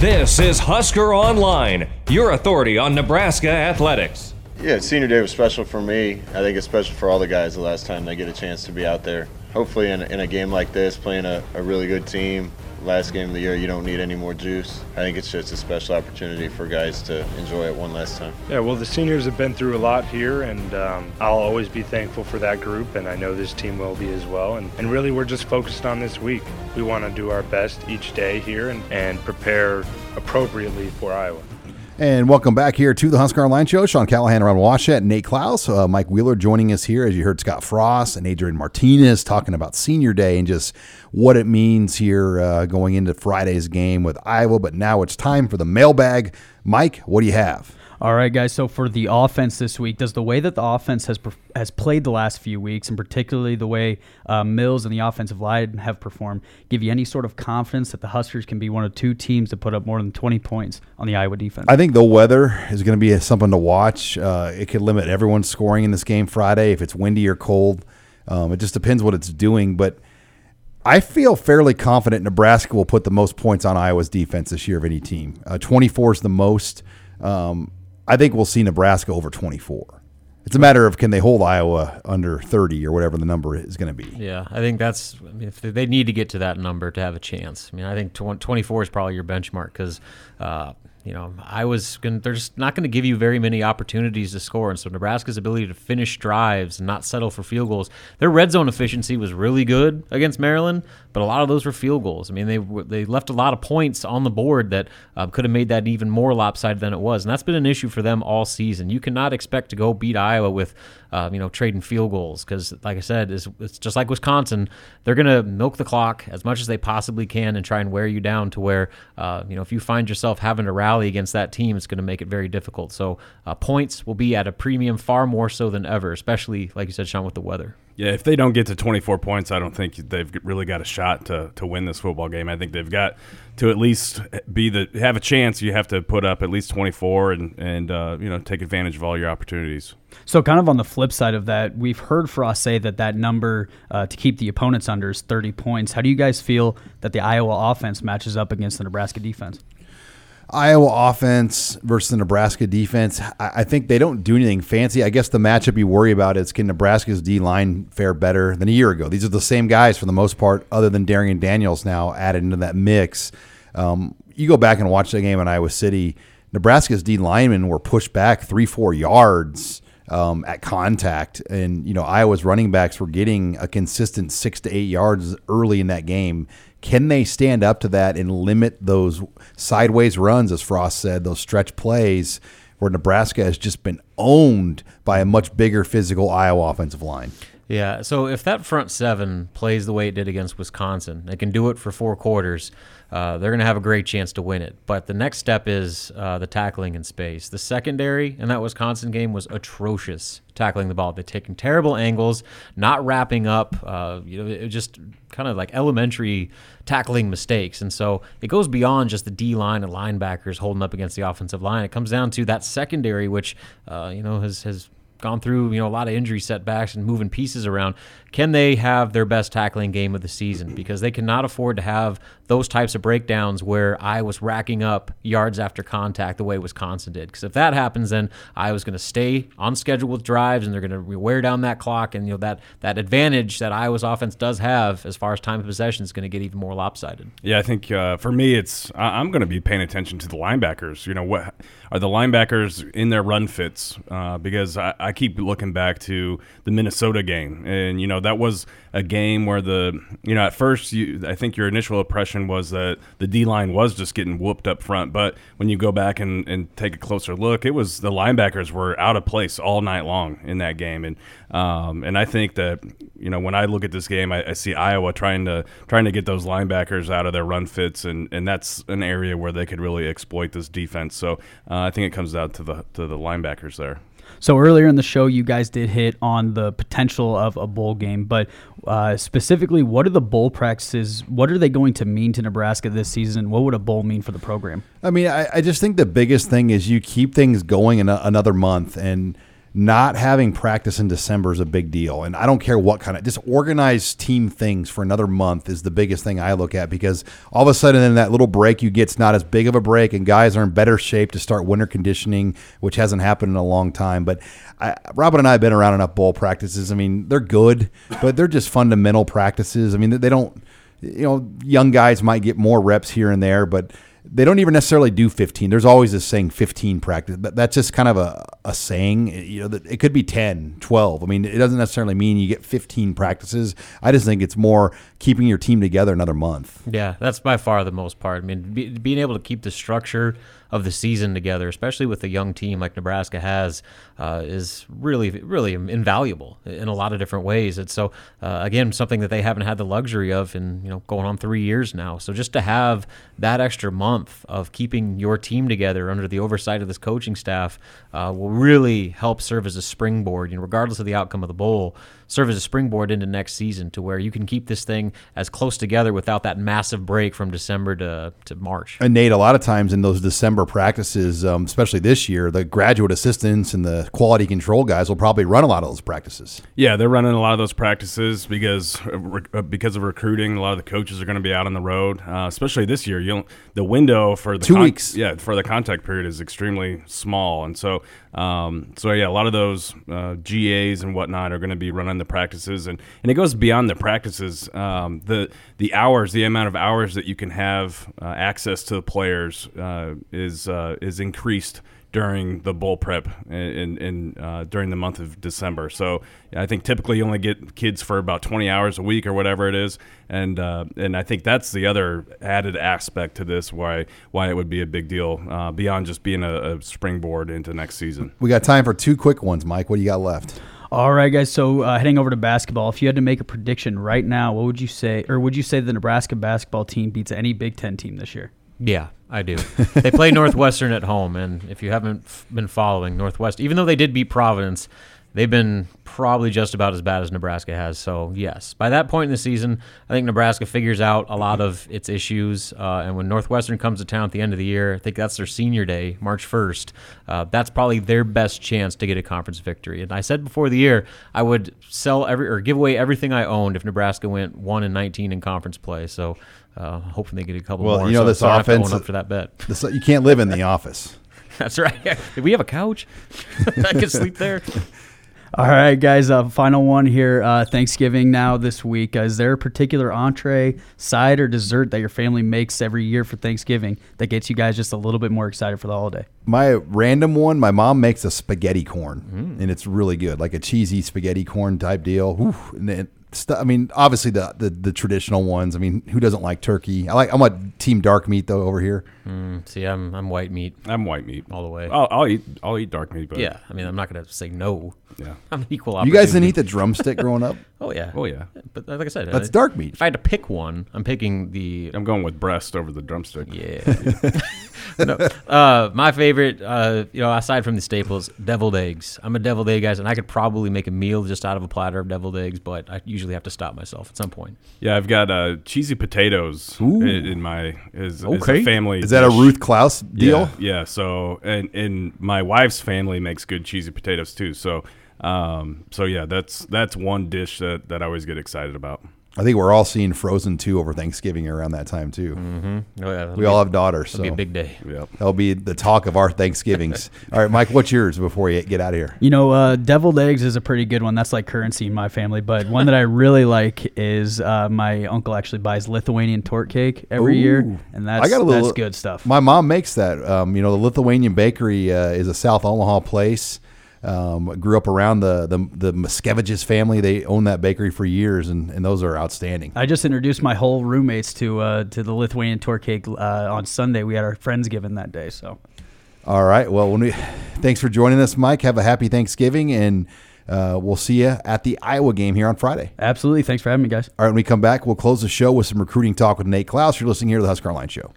This is Husker Online, your authority on Nebraska athletics. Yeah, senior day was special for me. I think it's special for all the guys the last time they get a chance to be out there. Hopefully, in, in a game like this, playing a, a really good team, last game of the year, you don't need any more juice. I think it's just a special opportunity for guys to enjoy it one last time. Yeah, well, the seniors have been through a lot here, and um, I'll always be thankful for that group, and I know this team will be as well. And, and really, we're just focused on this week. We want to do our best each day here and, and prepare appropriately for Iowa. And welcome back here to the Husker Online Show. Sean Callahan Robin Washut, Nate Clouse, uh, Mike Wheeler joining us here. As you heard, Scott Frost and Adrian Martinez talking about Senior Day and just what it means here uh, going into Friday's game with Iowa. But now it's time for the mailbag. Mike, what do you have? All right, guys. So for the offense this week, does the way that the offense has has played the last few weeks, and particularly the way uh, Mills and the offensive line have performed, give you any sort of confidence that the Huskers can be one of two teams to put up more than 20 points on the Iowa defense? I think the weather is going to be something to watch. Uh, it could limit everyone's scoring in this game Friday if it's windy or cold. Um, it just depends what it's doing, but. I feel fairly confident Nebraska will put the most points on Iowa's defense this year of any team. Uh, 24 is the most. Um, I think we'll see Nebraska over 24. It's a matter of can they hold Iowa under 30 or whatever the number is going to be. Yeah, I think that's I mean, if they need to get to that number to have a chance. I mean, I think 24 is probably your benchmark because uh, you know, I was going. They're just not going to give you very many opportunities to score, and so Nebraska's ability to finish drives and not settle for field goals. Their red zone efficiency was really good against Maryland, but a lot of those were field goals. I mean, they they left a lot of points on the board that uh, could have made that even more lopsided than it was, and that's been an issue for them all season. You cannot expect to go beat Iowa with, uh, you know, trading field goals because, like I said, it's, it's just like Wisconsin. They're going to milk the clock as much as they possibly can and try and wear you down to where, uh, you know, if you find yourself having to rally rally against that team, it's going to make it very difficult. So uh, points will be at a premium far more so than ever, especially like you said, Sean, with the weather. Yeah, if they don't get to 24 points, I don't think they've really got a shot to, to win this football game. I think they've got to at least be the have a chance. You have to put up at least 24 and and uh, you know take advantage of all your opportunities. So, kind of on the flip side of that, we've heard Frost say that that number uh, to keep the opponents under is 30 points. How do you guys feel that the Iowa offense matches up against the Nebraska defense? Iowa offense versus the Nebraska defense. I think they don't do anything fancy. I guess the matchup you worry about is can Nebraska's D line fare better than a year ago? These are the same guys for the most part, other than Darrion Daniels now added into that mix. Um, you go back and watch the game in Iowa City. Nebraska's D linemen were pushed back three, four yards um, at contact, and you know Iowa's running backs were getting a consistent six to eight yards early in that game. Can they stand up to that and limit those sideways runs, as Frost said, those stretch plays where Nebraska has just been owned by a much bigger physical Iowa offensive line? Yeah, so if that front seven plays the way it did against Wisconsin, they can do it for four quarters. Uh, they're going to have a great chance to win it. But the next step is uh, the tackling in space. The secondary in that Wisconsin game was atrocious tackling the ball. They're taking terrible angles, not wrapping up. Uh, you know, it just kind of like elementary tackling mistakes. And so it goes beyond just the D line and linebackers holding up against the offensive line. It comes down to that secondary, which uh, you know has has gone through you know a lot of injury setbacks and moving pieces around. Can they have their best tackling game of the season? Because they cannot afford to have those types of breakdowns where Iowa's racking up yards after contact the way Wisconsin did. Because if that happens, then Iowa's going to stay on schedule with drives and they're going to wear down that clock, and you know that that advantage that Iowa's offense does have as far as time of possession is going to get even more lopsided. Yeah, I think uh, for me, it's I'm going to be paying attention to the linebackers. You know, what are the linebackers in their run fits? Uh, because I, I keep looking back to the Minnesota game, and you know that was a game where the you know at first you I think your initial impression was that the D line was just getting whooped up front, but when you go back and, and take a closer look, it was the linebackers were out of place all night long in that game, and um, and I think that you know when I look at this game, I, I, see Iowa trying to trying to get those linebackers out of their run fits, and, and that's an area where they could really exploit this defense. So uh, I think it comes down to the to the linebackers there. So earlier in the show, you guys did hit on the potential of a bowl game, but uh, specifically, what are the bowl practices? What are they going to mean to Nebraska this season? What would a bowl mean for the program? I mean, I, I just think the biggest thing is you keep things going in a, another month and not having practice in December is a big deal. And I don't care what kind of just organize team things for another month is the biggest thing I look at because all of a sudden then that little break you get's not as big of a break and guys are in better shape to start winter conditioning, which hasn't happened in a long time. But I, Robin and I have been around enough bowl practices. I mean, they're good, but they're just fundamental practices. I mean, they don't, you know, young guys might get more reps here and there, but they don't even necessarily do 15. There's always this saying 15 practice. That's just kind of a, a saying. Eh, you know, that it could be 10, 12. I mean, it doesn't necessarily mean you get 15 practices. I just think it's more keeping your team together another month. Yeah, that's by far the most part. I mean, be, being able to keep the structure of the season together, especially with a young team like Nebraska has, uh, is really, really invaluable in a lot of different ways. And so, uh, again, something that they haven't had the luxury of in you know going on three years now. So just to have that extra month of keeping your team together under the oversight of this coaching staff uh, will really help serve as a springboard. You know, regardless of the outcome of the bowl, serve as a springboard into next season to where you can keep this thing as close together without that massive break from December to, to March. And Nate, a lot of times in those December practices, um, especially this year, the graduate assistants and the quality control guys will probably run a lot of those practices. Yeah, they're running a lot of those practices because uh, because of recruiting. A lot of the coaches are going to be out on the road, uh, especially this year. You the window for the two con- weeks, yeah, for the contact period is extremely small, and so um, so yeah, a lot of those uh, GAs and whatnot are going to be running the practices, and, and it goes beyond the practices. Um, the the hours, the amount of hours that you can have uh, access to the players uh, is uh, is increased during the bowl prep in uh, during the month of December. So I think typically you only get kids for about 20 hours a week or whatever it is, and uh, and I think that's the other added aspect to this why why it would be a big deal uh, beyond just being a, a springboard into next season. We got time for two quick ones, Mike. What do you got left? All right, guys. So uh, heading over to basketball, if you had to make a prediction right now, what would you say, or would you say the Nebraska basketball team beats any Big Ten team this year? Yeah, I do. they play Northwestern at home, and if you haven't f- been following Northwest, even though they did beat Providence, they've been probably just about as bad as Nebraska has. So yes, by that point in the season, I think Nebraska figures out a lot of its issues. Uh, and when Northwestern comes to town at the end of the year, I think that's their senior day, March first. Uh, that's probably their best chance to get a conference victory. And I said before the year, I would sell every or give away everything I owned if Nebraska went one and nineteen in conference play. So uh, hoping they get a couple well, more. Well, you know so, this so offense up for that bet. This, you can't live in the office. That's right. Did we have a couch? I could sleep there. All right, guys. Uh, final one here. Uh, Thanksgiving now this week. Uh, is there a particular entree, side, or dessert that your family makes every year for Thanksgiving that gets you guys just a little bit more excited for the holiday? My random one, my mom makes a spaghetti corn, mm. and it's really good, like a cheesy spaghetti corn type deal. Whew, and it, I mean, obviously the, the, the traditional ones. I mean, who doesn't like turkey? I like. I'm a team dark meat though over here. Mm, see, I'm I'm white meat. I'm white meat all the way. I'll, I'll eat I'll eat dark meat, but yeah, I mean, I'm not gonna say no. Yeah, I'm equal. You guys didn't eat the drumstick growing up? oh yeah, oh yeah. But like I said, that's dark meat. If I had to pick one, I'm picking the. I'm going with breast over the drumstick. Yeah. no, uh, my favorite, uh, you know, aside from the staples, deviled eggs. I'm a deviled egg guy, and I could probably make a meal just out of a platter of deviled eggs, but I usually have to stop myself at some point. Yeah, I've got uh, cheesy potatoes in, in, my is, okay. Is family. Is that dish. a Ruth Clouse deal? Yeah, yeah. So, and and my wife's family makes good cheesy potatoes too. So, um, so yeah, that's that's one dish that that I always get excited about. I think we're all seeing Frozen 2 over Thanksgiving around that time too. Mm-hmm. Oh, yeah, we all have daughters, It'll so be a big day. Yep. that'll be the talk of our Thanksgivings. all right, Mike, what's yours before you get out of here? You know, uh, deviled eggs is a pretty good one. That's like currency in my family. But one that I really like is uh, my uncle actually buys Lithuanian torte cake every Ooh. year, and that's I got a little, that's good stuff. My mom makes that. Um, you know, the Lithuanian Bakery uh, is a South Omaha place. Um, grew up around the the the Miskeviges family. They own that bakery for years, and, and those are outstanding. I just introduced my whole roommates to uh, to the Lithuanian torte cake uh, on Sunday. We had our friendsgiving that day. So, all right. Well, when we, thanks for joining us, Mike. Have a happy Thanksgiving, and uh, we'll see you at the Iowa game here on Friday. Absolutely. Thanks for having me, guys. All right. When we come back, we'll close the show with some recruiting talk with Nate Clouse. You're listening here to the Husker Online Show.